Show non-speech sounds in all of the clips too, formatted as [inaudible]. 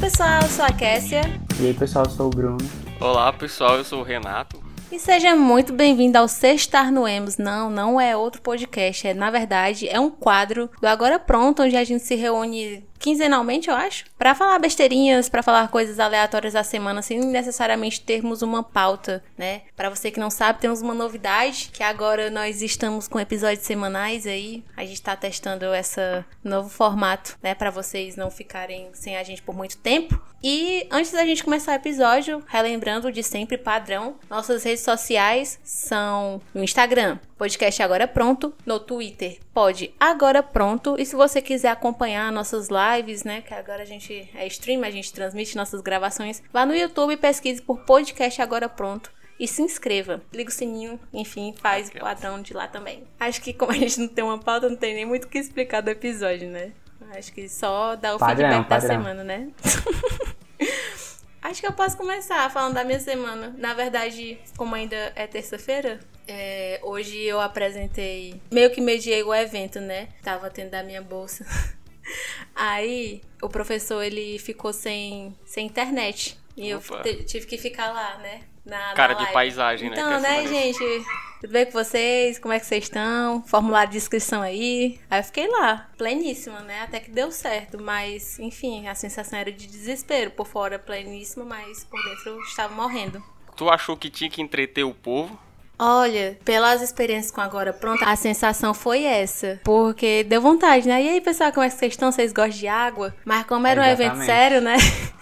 pessoal, eu sou a Kessia. E aí, pessoal, eu sou o Bruno. Olá, pessoal, eu sou o Renato. E seja muito bem-vindo ao Sextar no Emos. Não, não é outro podcast. É, na verdade, é um quadro do Agora Pronto, onde a gente se reúne quinzenalmente, eu acho, para falar besteirinhas, para falar coisas aleatórias da semana, sem necessariamente termos uma pauta, né? Para você que não sabe, temos uma novidade, que agora nós estamos com episódios semanais aí. A gente tá testando esse novo formato, né, para vocês não ficarem sem a gente por muito tempo. E antes da gente começar o episódio, relembrando de sempre padrão, nossas redes sociais são no Instagram, podcast agora pronto, no Twitter, pode agora pronto. E se você quiser acompanhar nossas lives, né, que agora a gente é stream, a gente transmite nossas gravações, vá no YouTube e pesquise por podcast agora pronto e se inscreva. Liga o sininho, enfim, faz o padrão de lá também. Acho que como a gente não tem uma pauta, não tem nem muito o que explicar do episódio, né? Acho que só dá o Padrão, feedback da padrão. semana, né? [laughs] Acho que eu posso começar falando da minha semana. Na verdade, como ainda é terça-feira, é, hoje eu apresentei, meio que mediei o evento, né? Tava tendo da minha bolsa. [laughs] Aí o professor ele ficou sem, sem internet. E eu Opa. te- tive que ficar lá, né? Na, na Cara de live. paisagem, né? Então, que é né, gente? Tudo bem com vocês? Como é que vocês estão? Formulário de inscrição aí. Aí eu fiquei lá, pleníssima, né? Até que deu certo. Mas, enfim, a sensação era de desespero. Por fora, pleníssima, mas por dentro eu estava morrendo. Tu achou que tinha que entreter o povo? Olha, pelas experiências com agora pronto, a sensação foi essa. Porque deu vontade, né? E aí, pessoal, como é que vocês estão? Vocês gostam de água? Mas como era um evento Exatamente. sério, né? [laughs]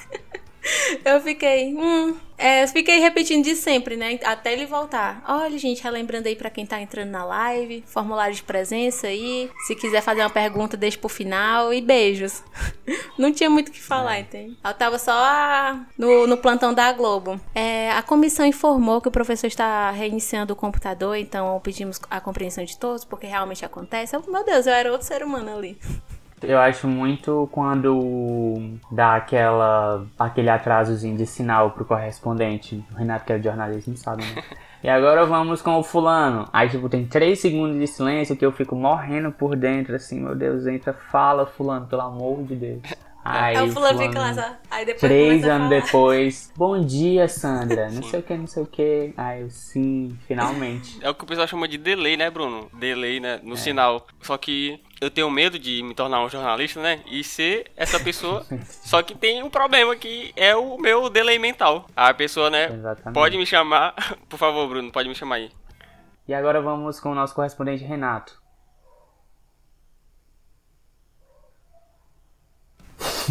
[laughs] Eu fiquei, hum, é, eu fiquei repetindo de sempre, né? Até ele voltar. Olha, gente, relembrando aí pra quem tá entrando na live, formulário de presença aí. Se quiser fazer uma pergunta, deixa pro final e beijos. [laughs] Não tinha muito o que falar, entende? Eu tava só ah, no, no plantão da Globo. É, a comissão informou que o professor está reiniciando o computador, então pedimos a compreensão de todos, porque realmente acontece. Eu, meu Deus, eu era outro ser humano ali. [laughs] Eu acho muito quando dá aquela, aquele atrasozinho de sinal pro correspondente. O Renato, que é jornalismo, sabe, né? [laughs] E agora vamos com o fulano. Aí, tipo, tem três segundos de silêncio que eu fico morrendo por dentro, assim, meu Deus, entra, fala, fulano, pelo amor de Deus. [laughs] Aí, Aí o fulano fica lá. Aí depois Três anos depois, bom dia, Sandra. [laughs] Não sei o que, não sei o que. Aí eu, sim, finalmente. É o que o pessoal chama de delay, né, Bruno? Delay, né? É. No sinal. Só que eu tenho medo de me tornar um jornalista, né? E ser essa pessoa. [laughs] Só que tem um problema que é o meu delay mental. A pessoa, né? Exatamente. Pode me chamar. [laughs] Por favor, Bruno, pode me chamar aí. E agora vamos com o nosso correspondente Renato.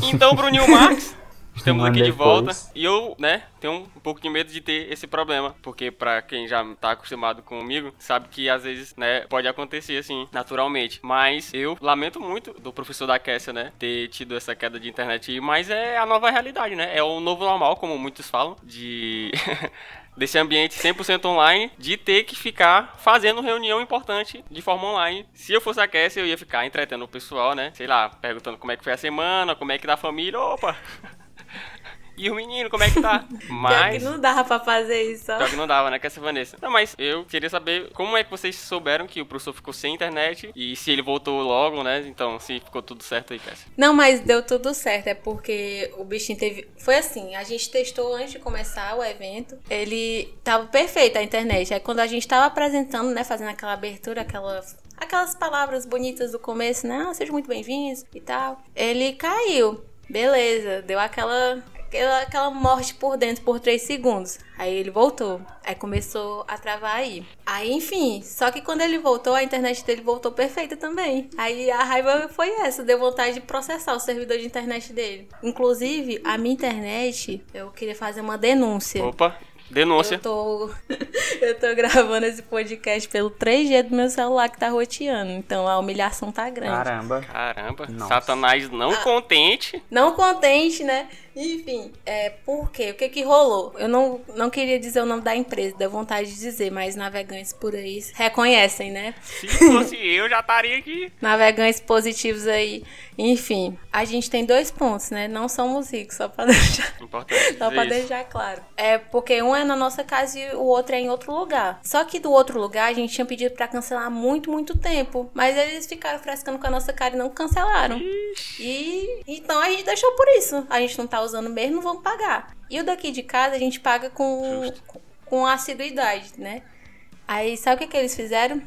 Então, Bruninho Marques, [laughs] estamos ano aqui de depois. volta. E eu, né, tenho um pouco de medo de ter esse problema. Porque pra quem já tá acostumado comigo, sabe que às vezes, né, pode acontecer assim, naturalmente. Mas eu lamento muito do professor da Kessia, né, ter tido essa queda de internet. Mas é a nova realidade, né? É o novo normal, como muitos falam, de... [laughs] Desse ambiente 100% online, de ter que ficar fazendo reunião importante de forma online. Se eu fosse a Kessia, eu ia ficar entretendo o pessoal, né? Sei lá, perguntando como é que foi a semana, como é que tá a família. Opa! [laughs] E o menino, como é que tá? [laughs] Pior Mas. que não dava pra fazer isso, ó. Pior que não dava, né, que essa Vanessa. Não, mas eu queria saber como é que vocês souberam que o professor ficou sem internet e se ele voltou logo, né? Então, se ficou tudo certo aí, Cassia. Não, mas deu tudo certo. É porque o bichinho teve. Foi assim: a gente testou antes de começar o evento. Ele tava perfeito a internet. Aí quando a gente tava apresentando, né? Fazendo aquela abertura, aquela. Aquelas palavras bonitas do começo, né? Ah, sejam muito bem-vindos e tal. Ele caiu. Beleza, deu aquela, aquela. Aquela morte por dentro por 3 segundos. Aí ele voltou. Aí começou a travar aí. Aí, enfim, só que quando ele voltou, a internet dele voltou perfeita também. Aí a raiva foi essa, deu vontade de processar o servidor de internet dele. Inclusive, a minha internet, eu queria fazer uma denúncia. Opa, denúncia. Eu tô, [laughs] eu tô gravando esse podcast pelo 3G do meu celular que tá roteando. Então a humilhação tá grande. Caramba. Caramba, Nossa. Satanás não Ah. contente. Não contente, né? Enfim, é, por quê? O que que rolou? Eu não, não queria dizer o nome da empresa, deu vontade de dizer, mas navegantes por aí reconhecem, né? Se fosse [laughs] eu, já estaria aqui. Navegantes positivos aí. Enfim, a gente tem dois pontos, né? Não somos ricos, só pra [laughs] deixar. Importante Só pra isso. deixar claro. É porque um é na nossa casa e o outro é em outro lugar. Só que do outro lugar a gente tinha pedido pra cancelar há muito, muito tempo. Mas eles ficaram frescando com a nossa cara e não cancelaram. E então a gente deixou por isso. A gente não tá usando mesmo, vamos pagar. E o daqui de casa a gente paga com, Justo. com assiduidade, né? Aí sabe o que, que eles fizeram?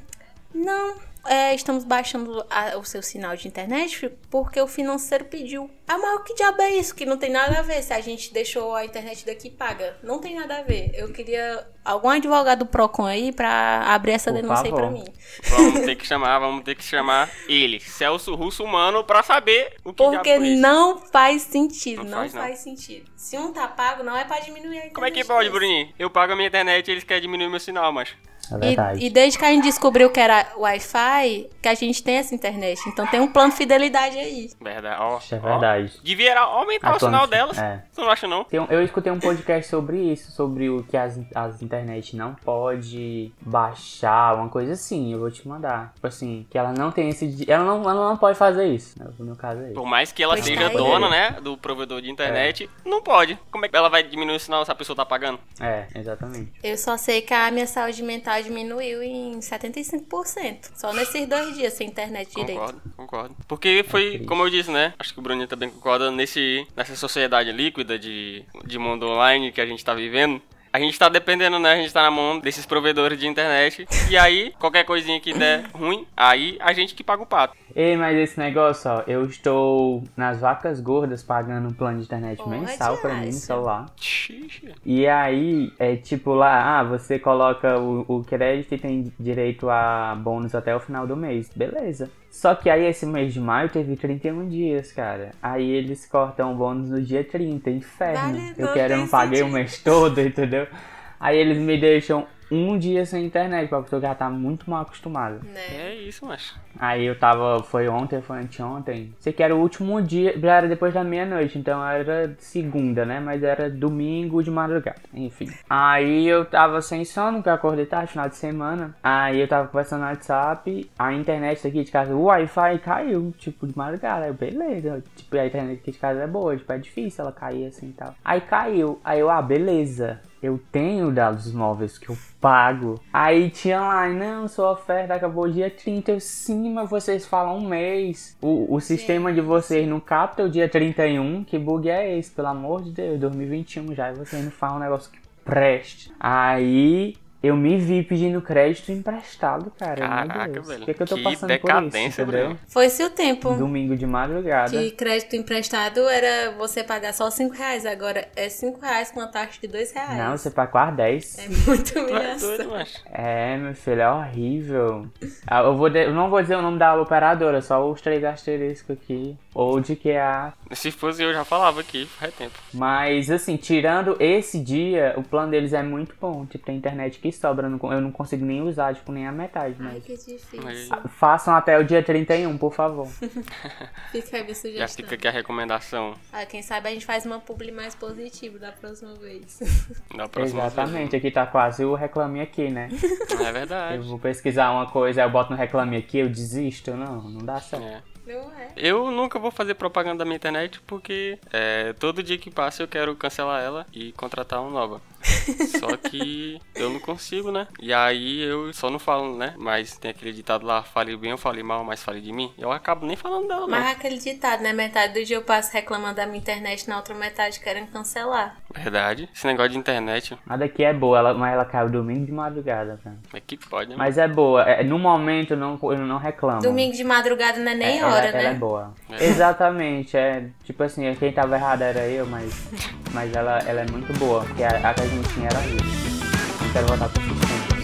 Não, é, estamos baixando a- o seu sinal de internet porque o financeiro pediu. Ah, mas o que diabo é isso? Que não tem nada a ver se a gente deixou a internet daqui paga. Não tem nada a ver. Eu queria algum advogado do Procon aí pra abrir essa Por denúncia aí pra favor. mim. Vamos ter que chamar, vamos ter que chamar ele, Celso Russo Humano, pra saber o que Porque diabo foi isso. não faz sentido, Não não, faz, faz, não. sentido. Se um tá pago, não é pra diminuir a internet. Como é que pode. Bruninho? Eu pago a minha internet e eles querem diminuir meu sinal, mas... É verdade. E, e desde que a gente descobriu que era Wi-Fi, que a gente tem essa internet. Então tem um plano de fidelidade aí. Verdade, ó. Isso é ó. verdade. Devia era aumentar A o sinal delas. é. Você não acha, não? Tem um- eu escutei um podcast sobre isso, sobre o que as, as internet não pode baixar, uma coisa assim, eu vou te mandar. Tipo assim, que ela não tem esse. Ela não, ela não pode fazer isso. né? No meu caso é isso. Por mais que ela Pois seja tá aí. dona, né, do provedor de internet, não pode. Como é que ela vai diminuir o sinal se a pessoa tá pagando? É, exatamente. Eu só sei que a minha saúde mental diminuiu em 75%. Só nesses dois dias sem internet direito. Concordo, concordo. Porque foi, triste. como eu disse, né? Acho que o Bruninho também concorda nesse, nessa sociedade líquida de, de mundo online que a gente tá vivendo. A gente tá dependendo, né? A gente tá na mão desses provedores de internet. E aí, qualquer coisinha que der ruim, aí a gente que paga o pato. Ei, mas esse negócio, ó, eu estou nas vacas gordas pagando um plano de internet Pode, mensal pra mim no celular. E aí, é tipo lá, ah, você coloca o, o crédito e tem direito a bônus até o final do mês. Beleza. Só que aí esse mês de maio teve 31 dias, cara. Aí eles cortam o bônus no dia 30, inferno. Vale, eu quero, eu não paguei o mês todo, entendeu? Aí eles me deixam um dia sem internet, porque eu já tá muito mal acostumado. Né? É isso, mas. Aí eu tava, foi ontem, foi anteontem. Sei que era o último dia, já era depois da meia-noite, então era segunda, né? Mas era domingo de madrugada, enfim. Aí eu tava sem sono, que eu acordei tarde, final de semana. Aí eu tava conversando no WhatsApp, a internet daqui de casa, o Wi-Fi caiu, tipo, de madrugada. Aí eu, beleza, tipo, a internet aqui de casa é boa, tipo, é difícil ela cair assim e tal. Aí caiu, aí eu, ah, beleza. Eu tenho dados móveis que eu pago. Aí tinha lá, não, sua oferta acabou dia 30. Eu, sim, mas vocês falam um mês. O, o sistema de vocês não capta o dia 31. Que bug é esse? Pelo amor de Deus, 2021 já. E vocês não falam um negócio que preste. Aí eu me vi pedindo crédito emprestado, cara. Meu Caraca, Deus. velho. Por que, que eu tô Que passando por isso, decadência, entendeu? Bruno. Foi-se o tempo Domingo de madrugada. que crédito emprestado era você pagar só 5 reais. Agora é 5 reais com uma taxa de 2 reais. Não, você paga quase 10. É muita Tu é humilhação. É, meu filho, é horrível. Ah, Eu, vou de- eu não vou dizer o nome da operadora, só os três asteriscos aqui. Ou de que é a. Se fosse eu já falava aqui, faz tempo. Mas, assim, tirando esse dia, o plano deles é muito bom. Tipo, tem internet que sobra. eu não- Eu consigo nem usar, tipo, nem a metade. Ai, Mas... que difícil. Façam até o dia 31, por favor. [laughs] Fica aí a já sugestão. fica aqui a recomendação Ah, quem sabe a gente faz uma publi mais positiva da próxima vez. [laughs] da próxima Exatamente, aqui tá quase o reclame aqui, né? vez. [laughs] É Eu verdade. vou pesquisar uma coisa, eu boto no reclame aqui, eu desisto. Não, não dá certo. É. Não é? Eu nunca vou fazer propaganda da minha internet porque é, todo dia que passa eu quero cancelar ela e contratar uma nova. [laughs] Só que eu não consigo, né? E aí eu só não falo, né? Mas tem aquele ditado lá, fale bem ou fale mal, mas fale de mim. Eu acabo nem falando dela. Mas aquele ditado, né? Metade do dia eu passo reclamando da minha internet, na outra metade querendo cancelar. Verdade. Esse negócio de internet, A daqui é boa, ela, mas ela caiu domingo de madrugada, cara. é que pode, né? Mas é boa. É, no momento eu não, eu não reclamo. Domingo de madrugada não é nem É, hora, ela, né? ela é boa. É. Exatamente, é tipo assim, quem tava errado era eu, mas, mas ela, ela é muito boa, porque a, a que a gente tinha era horrível. Não quero voltar pra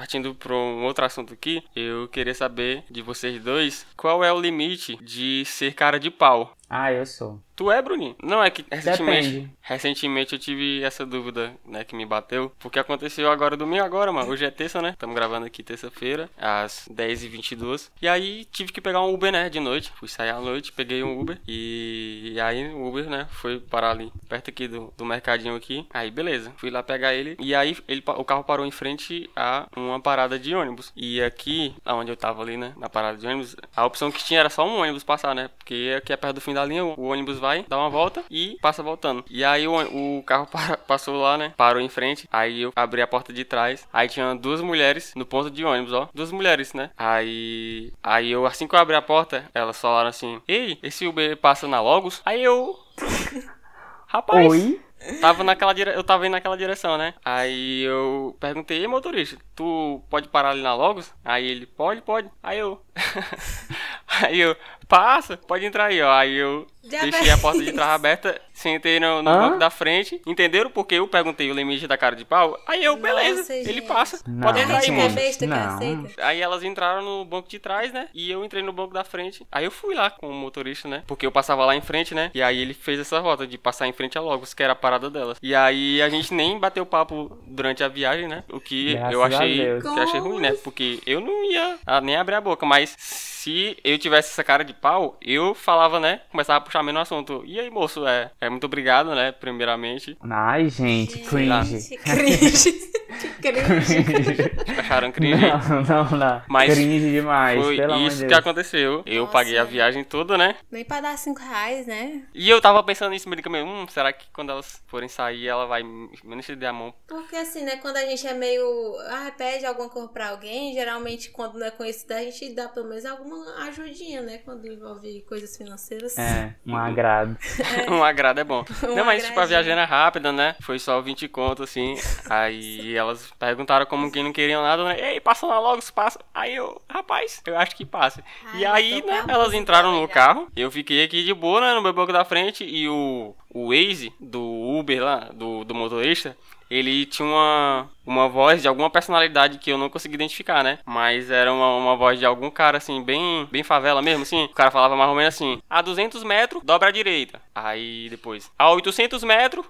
Partindo para um outro assunto aqui, eu queria saber de vocês dois qual é o limite de ser cara de pau. Ah, eu sou. Tu é, Bruninho? Não, é que recentemente, Depende. recentemente eu tive essa dúvida, né, que me bateu. Porque aconteceu agora domingo agora, mano. Hoje é terça, né? Estamos gravando aqui terça-feira, às 10h22. E aí tive que pegar um Uber, né, de noite. Fui sair à noite, peguei um Uber. E, e aí o Uber, né, foi parar ali, perto aqui do, do mercadinho aqui. Aí, beleza. Fui lá pegar ele. E aí ele, o carro parou em frente a uma parada de ônibus. E aqui, onde eu tava ali, né, na parada de ônibus, a opção que tinha era só um ônibus passar, né? Porque aqui é perto do fim da da linha, o ônibus vai, dá uma volta e passa voltando. E aí o, o carro [laughs] para, passou lá, né? Parou em frente. Aí eu abri a porta de trás. Aí tinha duas mulheres no ponto de ônibus, ó. Duas mulheres, né? Aí. Aí eu, assim que eu abri a porta, elas falaram assim: Ei, esse Uber passa na Logos? Aí eu. [laughs] Rapaz. Oi? Tava naquela dire... Eu tava indo naquela direção, né? Aí eu perguntei, motorista, tu pode parar ali na Logos? Aí ele, pode, pode. Aí eu. [laughs] aí eu, passa, pode entrar aí, ó. Aí eu Já deixei a porta de trás aberta, sentei no, no banco da frente. Entenderam porque eu perguntei o limite da cara de pau? Aí eu, beleza, Nossa, ele gente. passa. Não, pode entrar aí, moço. aceita. Aí elas entraram no banco de trás, né? E eu entrei no banco da frente. Aí eu fui lá com o motorista, né? Porque eu passava lá em frente, né? E aí ele fez essa rota de passar em frente a Logos, que era a parada delas. E aí a gente nem bateu papo durante a viagem, né? O que Graças eu achei, que eu achei ruim, né? Porque eu não ia ah, nem abrir a boca, mas se eu tivesse essa cara de pau, eu falava, né? Começava a puxar menos assunto. E aí, moço, é, é muito obrigado, né? Primeiramente. Ai, gente, cringe. Cringe. Que cringe. [laughs] Acharam cringe. Não, não, não. Mas cringe demais, Foi isso que aconteceu. Eu Nossa. paguei a viagem toda, né? Nem pra dar cinco reais, né? E eu tava pensando nisso meio do caminho. Hum, será que quando elas forem sair, ela vai menos estender a mão? Porque assim, né, quando a gente é meio. Ah, pede alguma coisa pra alguém, geralmente quando não é conhecido, a gente dá pelo menos alguma ajudinha, né? Quando envolve coisas financeiras. É, um agrado. [laughs] um agrado é bom. Um não, mas tipo, a agradinho. viagem era rápida, né? Foi só 20 conto, assim. Aí elas perguntaram como quem não queriam nada, né? Ei, passa lá logo, passa. Aí eu, rapaz, eu acho que passa. e Ai, aí, tô né, elas entraram no carro. Eu fiquei aqui de boa, né, no meu banco da frente. E o, o Waze do Uber lá, do, do motorista, ele tinha uma, uma voz de alguma personalidade que eu não consegui identificar, né? Mas era uma, uma voz de algum cara, assim, bem, bem favela mesmo, assim. O cara falava mais ou menos assim: a 200 metros, dobra à direita. Aí depois, a 800 metros,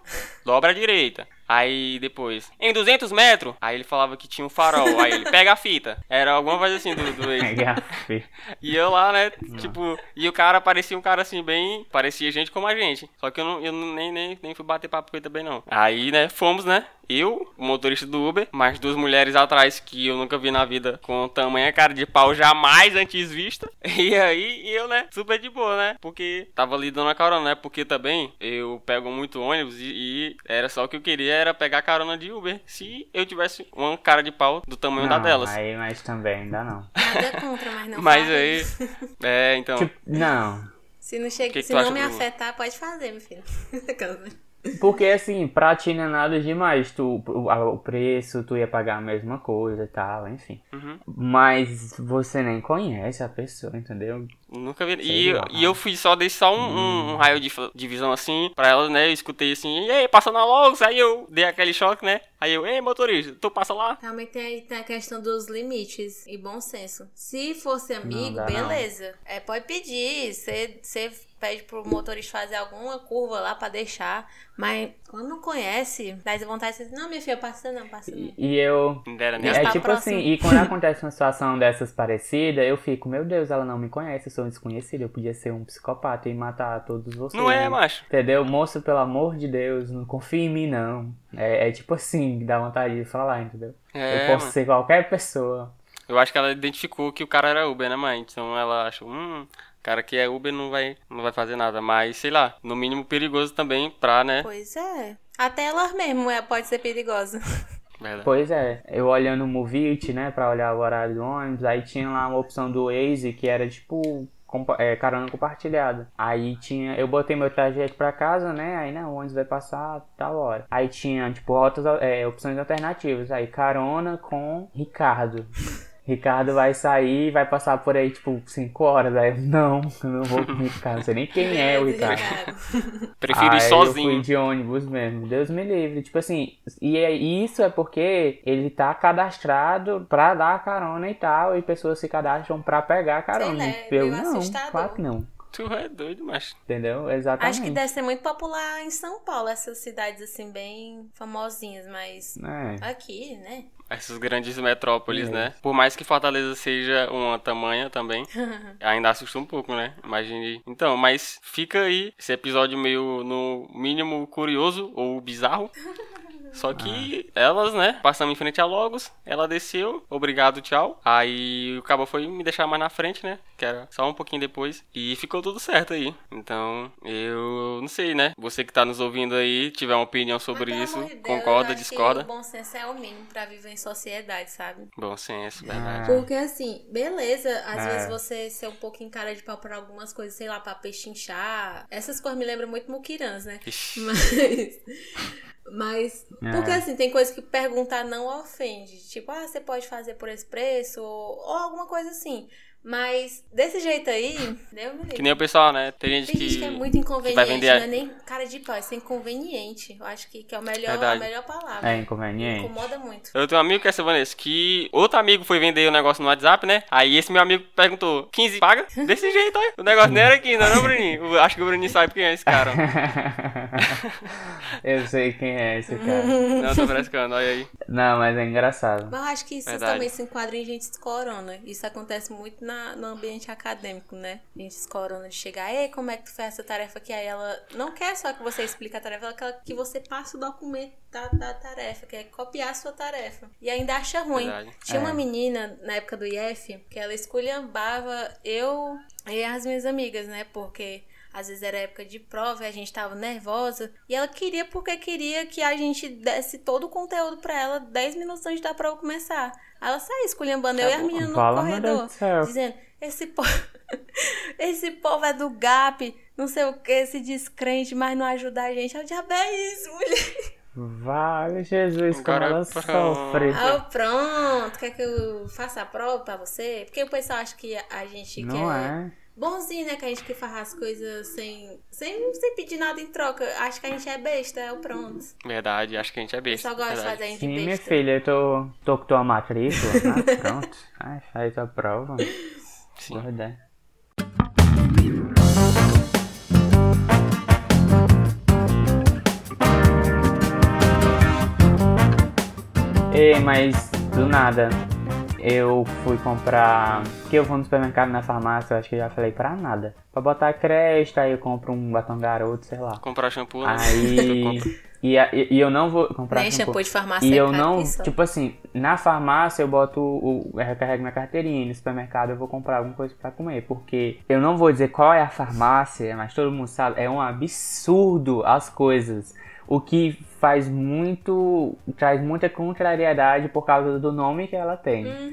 dobra à direita. Aí depois, em 200 metros, aí ele falava que tinha um farol. Aí ele pega a fita. Era alguma coisa assim do, do Waze. Gafe. [laughs] E eu lá, né, tipo, e o cara parecia um cara assim, bem. Parecia gente como a gente. Só que eu, não, eu não- nem, nem, nem fui bater papo com ele também, não. Aí, né, fomos, né? Eu, o motorista do Uber, mais duas mulheres atrás que eu nunca vi na vida com tamanha cara de pau jamais antes vista. [laughs] E aí, eu, né, super de boa, né? Porque tava ali dando a carona, né? Porque também eu pego muito ônibus e, e era só o que eu queria era pegar carona de Uber. Se eu tivesse uma cara de pau do tamanho da Não, delas. Aí, mas também ainda não. Nada contra, mas não [laughs] Mas faz. aí. É, então. Tipo, não. Se não, chega, Que que se não me afetar, pode fazer, meu filho. [laughs] Porque assim, pra ti não é nada demais. Tu, o, preço, tu ia pagar a mesma coisa e tal, enfim. Uhum. Mas você nem conhece a pessoa, entendeu? Nunca vi. Sei E, lá. e eu fui só, dei só um, um- um raio de, de visão assim pra ela, né? Eu escutei assim, e aí, passa na Logos. Aí eu dei aquele choque, né? Aí eu, ei, motorista, tu passa lá? Também tem, tem a questão dos limites e bom senso. Se fosse amigo, dá, não. beleza. É, pode pedir. Você você pede pro motorista fazer alguma curva lá pra deixar. Mas quando não conhece, dá essa vontade de dizer, não, minha filha, passa não, passa não. E, e eu. Não era nem Deus É tá tipo próximo. assim, e quando acontece uma situação dessas parecida, eu fico, meu Deus, ela não me conhece, eu desconhecido, eu podia ser um psicopata e matar todos vocês. Não é, macho. Entendeu? Moço, pelo amor de Deus, não confia em mim, não. É, é tipo assim, dá vontade de falar, entendeu? É, eu posso mano. ser qualquer pessoa. Eu acho que ela identificou que o cara era Uber, né, mãe? Então ela achou, hum, cara que é Uber não vai, não vai fazer nada. Mas, sei lá, no mínimo perigoso também pra, né? Pois é. Até ela mesmo é, pode ser perigosa. [laughs] Verdade. Pois é, eu olhando o Movit, né, pra olhar o horário do ônibus, aí tinha lá uma opção do Waze que era tipo compa- é, carona compartilhada. Aí tinha, eu botei meu trajeto pra casa, né, aí não, o ônibus vai passar tal hora. Aí tinha, tipo, rotas, é, opções alternativas, aí carona com Ricardo. [laughs] Ricardo vai sair, vai passar por aí, tipo, 5 horas. Aí eu, não, eu não vou com o Ricardo, não sei nem quem é o Ricardo. [laughs] Prefiro ir Aí Eu fui sozinho. de ônibus mesmo. Deus me livre. Tipo assim, e é- isso é porque ele tá cadastrado pra dar carona e tal. E pessoas se cadastram pra pegar carona. Sei lá, eu meio não, assustador. claro que não. Tu é doido, macho. Entendeu? Exatamente. Acho que deve ser muito popular em São Paulo, essas cidades assim, bem famosinhas, mas É. aqui, né? Essas grandes metrópoles, É. né? Por mais que Fortaleza seja uma tamanha também, [laughs] ainda assusta um pouco, né? Imagine. Então, mas fica aí esse episódio meio, no mínimo, curioso ou bizarro. [laughs] Só que elas, né, passamos em frente a Logos, ela desceu, obrigado, tchau. Aí o cabo foi me deixar mais na frente, né, que era só um pouquinho depois, e ficou tudo certo aí. Então, eu não sei, né, você que tá nos ouvindo aí, tiver uma opinião sobre Mas, isso, Deus, concorda, eu acho discorda? Que o bom senso é o mínimo pra viver em sociedade, sabe? Bom senso, verdade. Porque assim, beleza, às É. vezes você ser um pouquinho cara de pau pra algumas coisas, sei lá, pra pechinchar. Essas coisas me lembram muito muquirãs, né? Ixi. Mas. Mas. É. Porque assim, tem coisa que perguntar não ofende. Tipo, ah, você pode fazer por esse preço? Ou, ou alguma coisa assim. Mas desse jeito aí, livre. Que nem o pessoal, né, tem gente Tem gente que... que é muito inconveniente, vai vender- não é nem cara de pau, é inconveniente. Eu acho que, que é o melhor, a melhor palavra. É inconveniente. Incomoda muito. Eu tenho um amigo que é essa Vanessa, que outro amigo foi vender o negócio no WhatsApp, né? Aí esse meu amigo perguntou, 15 paga? [laughs] Desse jeito, olha. O negócio não era aqui, não, não, Bruninho? Eu acho que o Bruninho sabe quem é esse cara. [laughs] eu sei quem é esse cara. [laughs] Não, tô frescando, olha aí. Não, mas é engraçado. Mas eu acho que isso Verdade. também se enquadra em gente corona. Isso acontece muito na, no ambiente acadêmico, né? Gente corona de chegar, ei, como é que tu fez essa tarefa aqui? Aí ela não quer só que você explique a tarefa, ela quer que você passe o documento da, da tarefa, quer copiar a sua tarefa. E ainda acha ruim. Verdade. Tinha É. uma menina na época do IF que ela esculhambava eu e as minhas amigas, né? Porque às vezes era época de prova e a gente tava nervosa. E ela queria porque queria que a gente desse todo o conteúdo pra ela 10 minutos antes da prova começar. Aí ela saía esculhambando eu e as meninas no Fala, corredor. Dizendo, esse povo... [laughs] esse povo é do GAP, não sei o que, esse descrente, mas não ajuda a gente. Eu diabo é isso, mulher. Vale, Jesus, como ela sofre. Ah, pronto, quer que eu faça a prova pra você? Porque o pessoal acha que a gente Não quer é? Bonzinho, né? Que a gente que faz as coisas sem, sem, sem pedir nada em troca. Acho que a gente é besta, é o pronto. Verdade, acho que a gente é besta. pessoal gosta de verdade. fazer a gente Sim, minha besta. filha, eu tô, tô com tua matrícula. [laughs] Ah, pronto. Ai, faz tua prova. Sim. Boa ideia. Ei, mas do nada, eu fui comprar. Que eu vou no supermercado na farmácia, eu acho que eu já falei pra nada. Pra botar cresta, aí eu compro um batom garoto, sei lá. Comprar shampoo, né? Aí. [laughs] E, e, e eu não vou comprar Nem shampoo. shampoo de farmácia E é eu não, só. tipo assim, na farmácia eu boto o. Eu recarrego minha carteirinha, e no supermercado eu vou comprar alguma coisa pra comer. Porque eu não vou dizer qual é a farmácia, mas todo mundo sabe, é um absurdo as coisas. O que faz muito. traz muita contrariedade por causa do nome que ela tem. Uhum.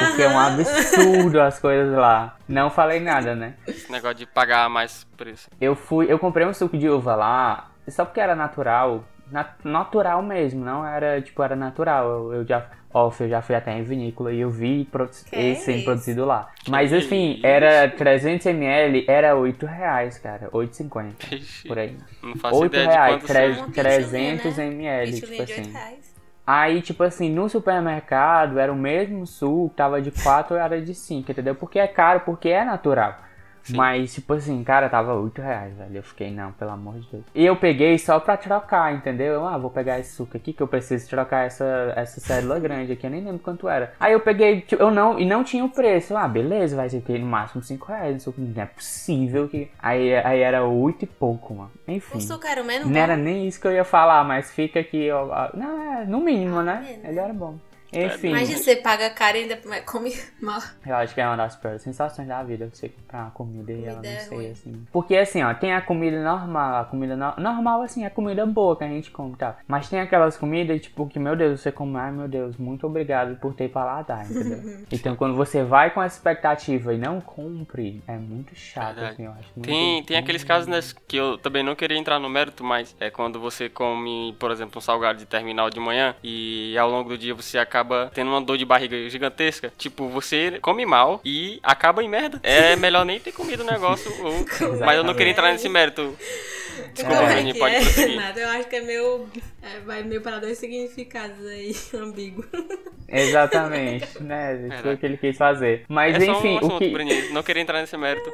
Porque é um absurdo as coisas lá. Não falei nada, né? Esse negócio de pagar mais preço. Eu fui, eu comprei um suco de uva lá, só porque era natural, nat- natural mesmo, não era, tipo, era natural. Eu, eu já, ó, eu já fui até em vinícola e eu vi produ- esse sendo produzido lá. Mas assim, isso? era 300ml, era 8 reais, cara, 8,50 Ixi, por aí. Não faço 8 ideia reais, de quanto tre- seja. Uma 300 pichulinha, ml, tipo Pichulinha de 8 assim. reais. Aí, tipo assim, no supermercado era o mesmo suco, tava de 4 ou era de 5, entendeu? Porque é caro, porque é natural. Sim. Mas, tipo assim, cara, tava 8 reais, velho. Eu fiquei, não, pelo amor de Deus. E eu peguei só pra trocar, entendeu? Eu, ah, vou pegar esse suco aqui que eu preciso trocar essa, essa célula grande aqui. Eu nem lembro quanto era. Aí eu peguei, tipo, eu não, e não tinha o preço. Ah, beleza, vai ser no máximo 5 reais. Não suco. Não é possível que. Aí, aí era 8 e pouco, mano. Enfim. O suco era o menos Não bom. era nem isso que eu ia falar, mas fica aqui, ó. ó, Não, é no mínimo, né? menos. Ele era bom. Enfim, Imagina você paga caro e ainda come mal. eu acho que é uma das piores sensações da vida você comprar uma comida e ela Comida não é sei ruim. assim. Porque assim, ó, tem a comida normal, a comida no- normal assim, a comida boa que a gente come e tal. Mas tem aquelas comidas, tipo, que, meu Deus, você come, ai meu Deus, muito obrigado por ter paladar, entendeu? [laughs] então quando você vai com essa expectativa e não cumpre, é muito chato, Verdade. assim, eu acho. Muito, Tem, tem aqueles casos né, que eu também não queria entrar no mérito, mas é quando você come, por exemplo, um salgado de terminal de manhã e ao longo do dia você acaba tendo uma dor de barriga gigantesca. Tipo, você come mal e acaba em merda. É [laughs] melhor nem ter comido o negócio. ou- Mas eu não queria entrar nesse mérito. Desculpa, Como é Bruninho, que pode é? prosseguir. Nada, eu acho que é meio. é, vai meio para dois significados aí, [laughs] ambíguo. Exatamente, [laughs] né? Isso foi o que ele quis fazer. Mas É só enfim, um assunto, o que. Bruninho. Não queria entrar nesse mérito.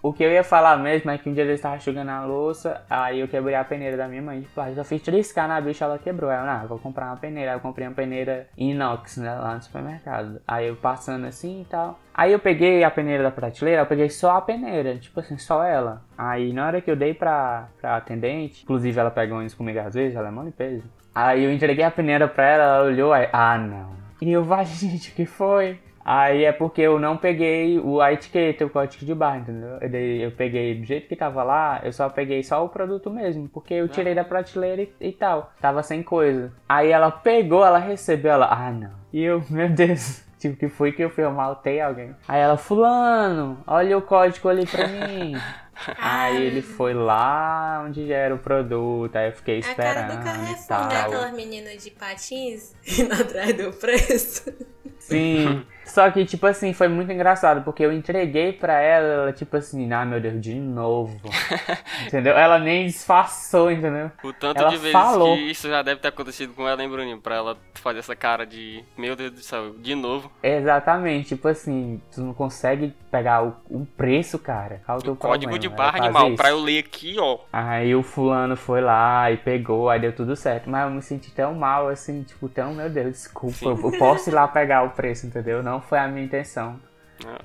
O que eu ia falar mesmo é que um dia eu estava enxugando a louça, aí eu quebrei a peneira da minha mãe plástico. Eu fiz triscar na bicha, ela quebrou. Aí eu, eu vou comprar uma peneira. Aí eu comprei uma peneira inox, né, lá no supermercado. Aí eu passando assim e tal. Aí eu peguei a peneira da prateleira, eu peguei só a peneira, tipo assim, só ela. Aí na hora que eu dei pra, pra atendente, inclusive ela pega ônibus comigo às vezes, ela é mão de peso. Aí eu entreguei a peneira pra ela, ela olhou, aí, ah não. E eu, vai [laughs] gente, o que foi? Aí é porque eu não peguei o, a etiqueta, o código de barra, entendeu? Eu, peguei do jeito que tava lá, eu só peguei só o produto mesmo, porque eu tirei da prateleira e, e tal. Tava sem coisa. Aí ela pegou, ela recebeu, ela, ah não. E eu, [laughs] meu Deus. Tipo, que foi que eu fui, eu maltei alguém. Aí ela, fulano, olha o código ali pra mim. [laughs] Aí ele foi lá onde já era o produto, aí eu fiquei É a esperando cara do Carrefour, né? tal. Aquelas meninas de patins [laughs] indo atrás do preço. Sim. Só que, tipo assim, foi muito engraçado, porque eu entreguei pra ela, ela, tipo assim, ah, meu Deus, de novo. [laughs] entendeu? Ela nem disfarçou, entendeu? O tanto Ela de vezes falou. que isso já deve ter acontecido com ela, hein, Bruninho? Pra ela fazer essa cara de, meu Deus do céu, de novo. Exatamente, tipo assim, tu não consegue pegar o, o preço, cara. Qual o teu O código problema? de barra animal, pra eu ler aqui, ó. Aí o fulano foi lá e pegou, aí deu tudo certo. Mas eu me senti tão mal, assim, tipo, tão, meu Deus, desculpa. Sim. Eu posso ir lá pegar o preço, entendeu? Não foi a minha intenção.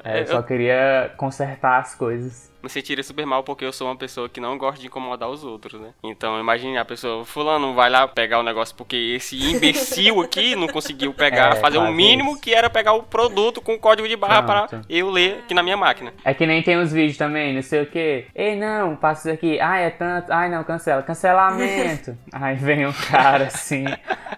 É, eu eu, só queria consertar as coisas. Me sentiria super mal porque eu sou uma pessoa que não gosta de incomodar os outros, né? Então imagine a pessoa, fulano, vai lá pegar o negócio porque esse imbecil aqui não conseguiu pegar, É, fazer o mínimo isso. que era pegar o produto com o código de barra para eu ler aqui na minha máquina. É que nem tem os vídeos também, não sei o que. Ei, não, passa isso aqui. Ai, é tanto. Ai, não, cancela. Cancelamento. [laughs] aí vem um cara assim.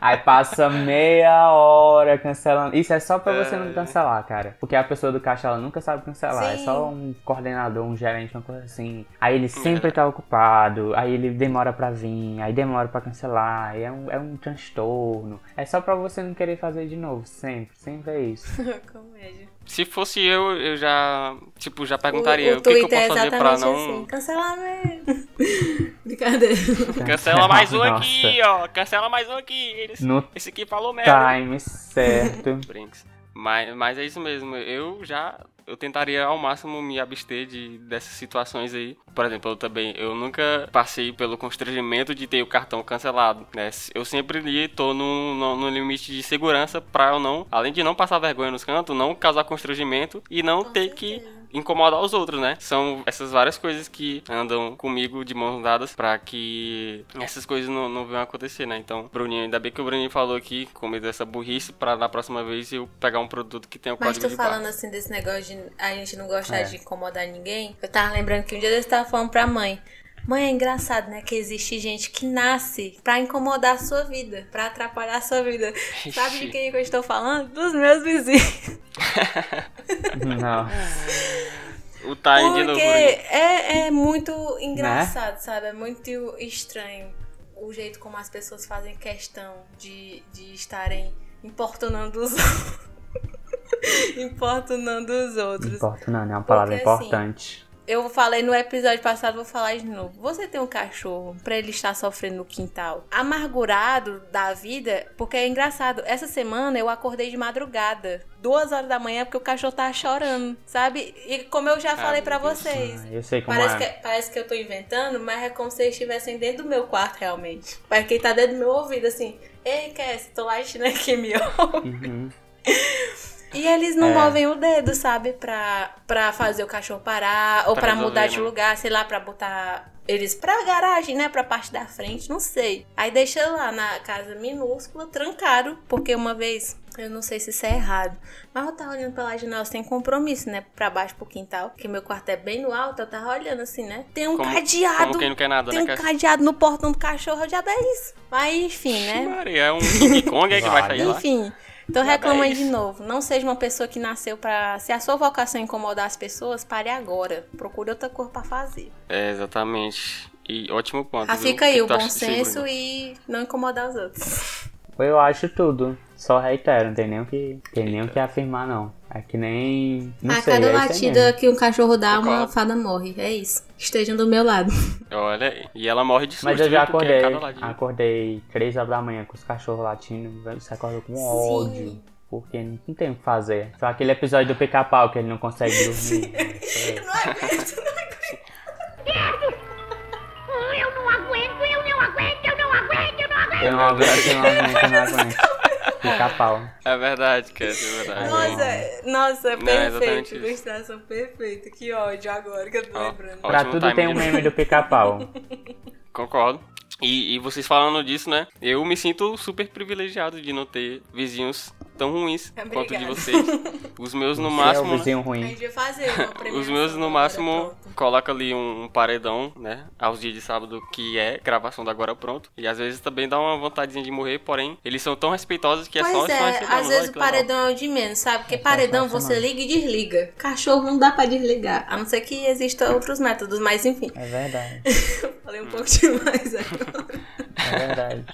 Aí passa meia hora cancelando. Isso é só pra você não É. cancelar, cara. Porque a pessoa do caixa, ela nunca sabe cancelar. É Sim. só um coordenador, um gerente, uma coisa assim. Aí ele sempre tá ocupado. Aí ele demora pra vir. Aí demora pra cancelar. Aí é um, é um transtorno. É só pra você não querer fazer de novo. Sempre. Sempre é isso. [laughs] Comédia. Se fosse eu, eu já, tipo, já perguntaria o, o, que, que eu posso é fazer pra não... assim. Cancelamento. [laughs] Brincadeira. Cancela mais um Nossa. aqui, ó. Cancela mais um aqui. Eles- No Esse aqui falou merda. time certo. Brinks. Mas, mas é isso mesmo. Eu já eu tentaria ao máximo me abster de dessas situações aí. Por exemplo, eu também eu nunca passei pelo constrangimento de ter o cartão cancelado, né? Eu sempre ali tô no, no, no limite de segurança pra eu não, além de não passar vergonha nos cantos, não causar constrangimento e não Com ter que certeza. Incomodar os outros, né? São essas várias coisas que andam comigo de mãos dadas pra que essas coisas não, não venham acontecer, né? Então, Bruninho, ainda bem que o Bruninho falou aqui, com medo dessa burrice, pra na próxima vez eu pegar um produto que tenha o Mas código tu de falando assim desse negócio de a gente não gostar É. de incomodar ninguém, eu tava lembrando que um dia eu tava falando pra mãe. Mãe, é engraçado, né? Que existe gente que nasce pra incomodar a sua vida, pra atrapalhar a sua vida. Sabe de Ixi. quem que eu estou falando? Dos meus vizinhos. [laughs] Não. O time de novo, Porque é, é muito Né? engraçado, sabe? É muito estranho o jeito como as pessoas fazem questão de, de estarem importunando os [laughs] importunando os outros. Importa não, é uma palavra Porque, assim, importante. Eu falei no episódio passado, vou falar de novo. Você tem um cachorro pra ele estar sofrendo no quintal, amargurado da vida, porque é engraçado. Essa semana eu acordei de madrugada, duas horas da manhã, porque o cachorro tava chorando, sabe? E como eu já falei pra meu Deus. vocês, Ah, eu sei como Parece é. que, parece que eu tô inventando, mas é como se eles estivessem dentro do meu quarto, realmente. Parece que ele tá dentro do meu ouvido, assim. Ei, Cass, tô latindo aqui, me ouve. Uhum. [laughs] E eles não É. movem o dedo, sabe? Pra, pra fazer o cachorro parar, ou Pra pra, mudar de né? lugar, sei lá, pra botar eles pra garagem, né? Pra parte da frente, não sei. Aí deixa lá na casa minúscula, trancado, porque uma vez, eu não sei se isso é errado, mas eu tava olhando pela janela sem compromisso, né? Pra baixo pro quintal, porque meu quarto é bem no alto, eu tava olhando assim, né? Tem um Como- cadeado. Como quem não quer nada, Tem né, um cadeado no portão do cachorro, já é isso. Mas enfim, né? Maria, é um King Kong é que vai sair [laughs] lá. Enfim, Já reclamando dez. de novo. Não seja uma pessoa que nasceu pra. Se a sua vocação é incomodar as pessoas, pare agora. Procure outra coisa pra fazer. É, exatamente. E ótimo ponto. Ah, viu? fica aí que o bom senso Bruno? e não incomodar os outros. Eu acho tudo. Só reitero, não tem nem o que, tem nem o que afirmar, não. É que nem. Não a sei, cada é mesmo. que um cachorro dá, uma fada morre. É isso. Estejam do meu lado. [laughs] Olha aí. E ela morre de susto, Mas eu já? Porque acordei. Acordei 3 horas da manhã com os cachorros latindo. Você acorda com ódio. Porque não tem o que fazer. Só aquele episódio do pica-pau que ele não consegue [laughs] dormir. [laughs] Eu eu não aguento. eu não aguento, eu não aguento. Pica-pau. É verdade, cara, é verdade. Nossa, nossa, Não, é exatamente perfeito. Ilustração perfeita. Que ódio agora que eu tô Ó, lembrando. Pra Ótimo tudo tem um timing. meme do pica-pau. [laughs] Concordo. E, e vocês falando disso, né? Eu me sinto super privilegiado de não ter vizinhos tão ruins [laughs] quanto de Obrigada. vocês. Os meus no é o máximo. né? A ruim. gente vai fazer uma [laughs] Os meus no máximo coloca ali um, um paredão, né? Aos dias de sábado, que é gravação da Agora Pronto. E às vezes também dá uma vontadezinha de morrer, porém, eles são tão respeitosos que é só Pois só é, recebendo. às vezes o paredão é o de menos, sabe? Porque É só paredão só você liga e desliga. Cachorro não dá pra desligar. A não ser que existam outros métodos, mas enfim. É verdade. [laughs] Falei um pouco demais agora. É verdade.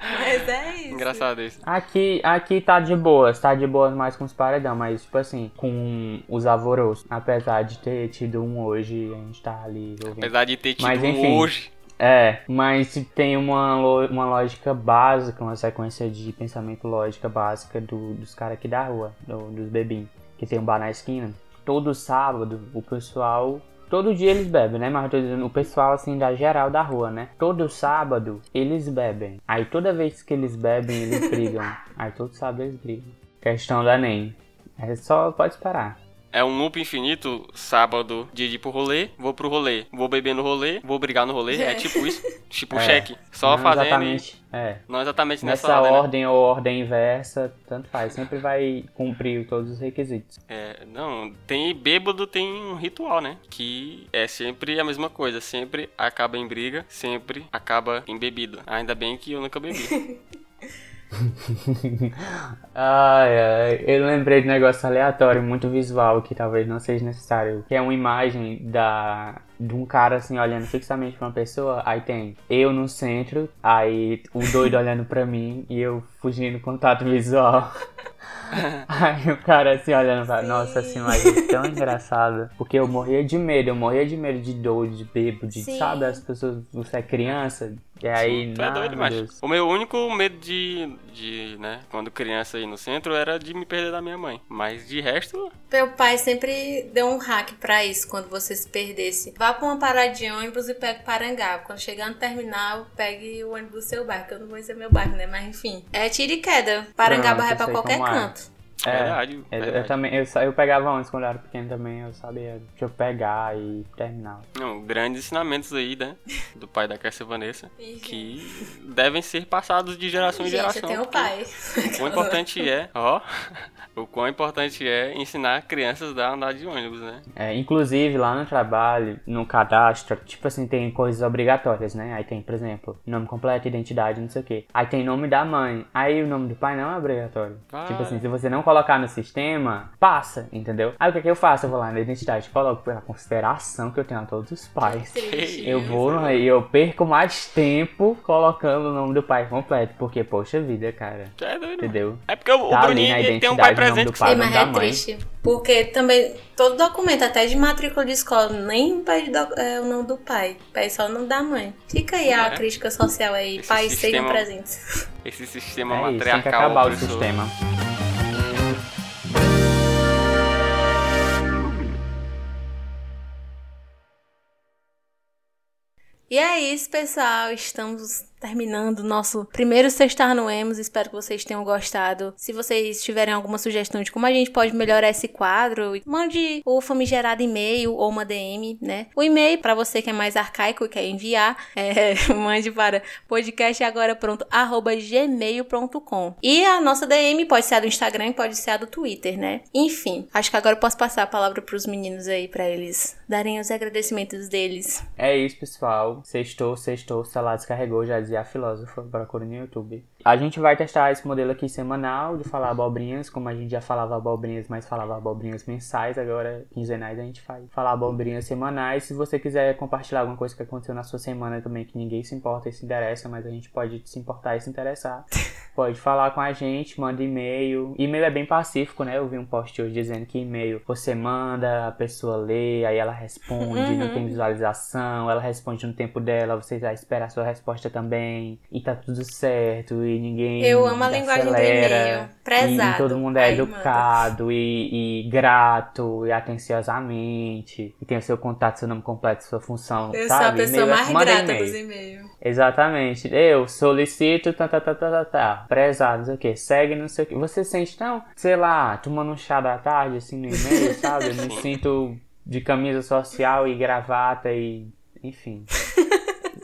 Mas é isso. Engraçado isso. Aqui, aqui tá de boas, tá de boas mais com os paredão, mas tipo assim, com os alvoroços. Apesar de ter tido um hoje, a gente tá ali ouvindo. Apesar de ter tido Mas, um enfim. hoje. É, mas tem uma, uma lógica básica, uma sequência de pensamento lógica básica do- dos caras aqui da rua, do- dos bebinhos, que tem um bar na esquina. Todo sábado, o pessoal. Todo dia eles bebem, né? Mas eu tô dizendo, o pessoal, assim, da geral da rua, né? Todo sábado eles bebem. Aí toda vez que eles bebem, eles brigam. [laughs] Aí todo sábado eles brigam. Questão da NEM. É só, pode esperar. É um loop infinito, sábado, dia de ir pro rolê, vou pro rolê, vou beber no rolê, vou brigar no rolê, é, É. tipo isso, [laughs] tipo É. cheque, só Não fazendo, e- Exatamente. É. não exatamente nessa, Nessa ordem, né? ordem ou ordem inversa, tanto faz. Sempre vai cumprir todos os requisitos. É, não, tem bêbado tem um ritual, né? Que é sempre a mesma coisa, sempre acaba em briga, sempre acaba em bebida. Ainda bem que eu nunca bebi. [laughs] Ai, ai, eu lembrei de um negócio aleatório, muito visual, que talvez não seja necessário. Que é uma imagem da, de um cara assim olhando fixamente pra uma pessoa. Aí tem eu no centro, aí o doido olhando pra mim e eu fugindo do contato visual. [laughs] Aí o cara assim olhando pra. Nossa, essa imagem é tão engraçada. Porque eu morria de medo, eu morria de medo de doido, de bêbado, de, Sim. sabe, as pessoas, você é criança. E aí, Tu é doido. Deus. O meu único medo de, de, né, quando criança aí no centro era de me perder da minha mãe. Mas de resto, Meu pai sempre deu um hack pra isso, quando você se perdesse. Vá pra uma parada de ônibus e pegue Parangaba. Quando chegar no terminal, pegue o ônibus do seu bairro, que eu não conheço meu bairro, né? Mas enfim. É tiro e queda. Parangaba Pronto, vai pra sei qualquer como é. É, verdade, Eu, eu verdade. também, eu, eu pegava antes quando eu era pequeno também, eu sabia deixa eu pegar e terminar. Não, grandes ensinamentos aí, né? Do pai da Cassia Vanessa. Que devem ser passados de geração em Gente, geração. eu tenho porque pai. O quão importante é, ó. [laughs] O quão importante é ensinar crianças a andar de ônibus, né? É, inclusive, lá no trabalho, no cadastro, tipo assim, tem coisas obrigatórias, né? Aí tem, por exemplo, nome completo, identidade, não sei o quê. Aí tem nome da mãe. Aí o nome do pai não é obrigatório. Ah. Tipo assim, se você não colocar no sistema, passa, entendeu? Aí o que, que eu faço? Eu vou lá na identidade, coloco pela consideração que eu tenho a todos os pais. Eu vou e eu perco mais tempo colocando o nome do pai completo. Porque, poxa vida, cara. É doido. Entendeu? É porque o, Tá Bruninho tem um pai presente do que pai. Mas da é mãe. triste. Porque também, todo documento, até de matrícula de escola, nem pede doc- é, o nome do pai. Pede só o nome da mãe. Fica aí a É. crítica social aí. Esse Pais sejam sistema- presentes. [laughs] esse sistema É isso, tem que matriarcal. acabar o sistema. E é isso, pessoal. Estamos terminando o nosso primeiro Sextar no Emos. Espero que vocês tenham gostado. Se vocês tiverem alguma sugestão de como a gente pode melhorar esse quadro, mande o famigerado e-mail ou uma DM, né? O e-mail, para você que é mais arcaico e quer enviar, [laughs] é, mande para podcastagorapronto.gmail.com E a nossa DM pode ser a do Instagram e pode ser a do Twitter, né? Enfim, acho que agora eu posso passar a palavra pros meninos aí, para eles darem os agradecimentos deles. É isso, pessoal. Sextou, sextou, celular descarregou, já a filósofa. Procura no YouTube. A gente vai testar esse modelo aqui semanal de falar abobrinhas, como a gente já falava abobrinhas, mas falava abobrinhas mensais, agora quinzenais a gente faz. Falar abobrinhas semanais. Se você quiser compartilhar alguma coisa que aconteceu na sua semana também, que ninguém se importa e se interessa, mas a gente pode se importar e se interessar. [laughs] Pode falar com a gente, manda e-mail. E-mail é bem pacífico, né? Eu vi um post hoje dizendo que e-mail você manda, a pessoa lê, aí ela responde, não tem visualização, ela responde no tempo dela, você vai esperar a sua resposta também, e tá tudo certo, e ninguém. Eu amo a linguagem do acelera, e-mail. Prezado. E, todo mundo é educado e, e grato e atenciosamente. E tem o seu contato, seu nome completo, sua função. Eu sou sabe? a pessoa E-mail é- mais grata dos e-mails. Exatamente. Eu solicito, tá, tá, tá, tá, tá, tá. Prezado, não sei o que. Segue, não sei o que. Você sente, não? Sei lá, tomando um chá da tarde, assim, no e-mail, [laughs] sabe? Eu me sinto de camisa social e gravata e... Enfim. [laughs]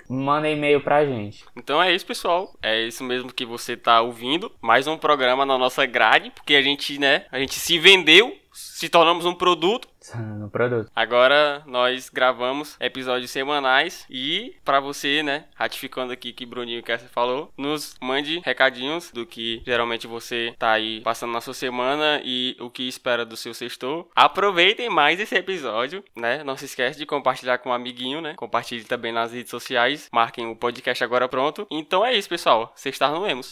manda e-mail pra gente. Então é isso, pessoal. É isso mesmo que você tá ouvindo. Mais um programa na nossa grade, porque a gente, né, a gente se vendeu, se tornamos um produto. [laughs] No produto. Agora nós gravamos episódios semanais e para você, né, ratificando aqui que Bruninho Kessler falou, nos mande recadinhos do que geralmente você tá aí passando na sua semana e o que espera do seu sextor. Aproveitem mais esse episódio, né? Não se esquece de compartilhar com um amiguinho, né? Compartilhe também nas redes sociais, marquem o podcast agora pronto. Então é isso, pessoal. Sextar no Lemos.